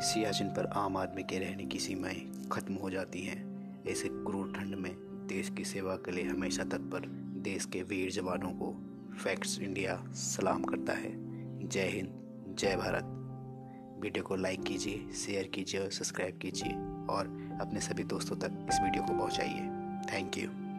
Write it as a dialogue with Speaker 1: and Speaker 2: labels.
Speaker 1: सियाचिन पर आम आदमी के रहने की सीमाएँ खत्म हो जाती हैं। ऐसे क्रूर ठंड में देश की सेवा के लिए हमेशा तत्पर देश के वीर जवानों को फैक्ट्स इंडिया सलाम करता है। जय हिंद, जय भारत। वीडियो को लाइक कीजिए, शेयर कीजिए और सब्सक्राइब कीजिए और अपने सभी दोस्तों तक इस वीडियो को पहुंचाइए। Thank you.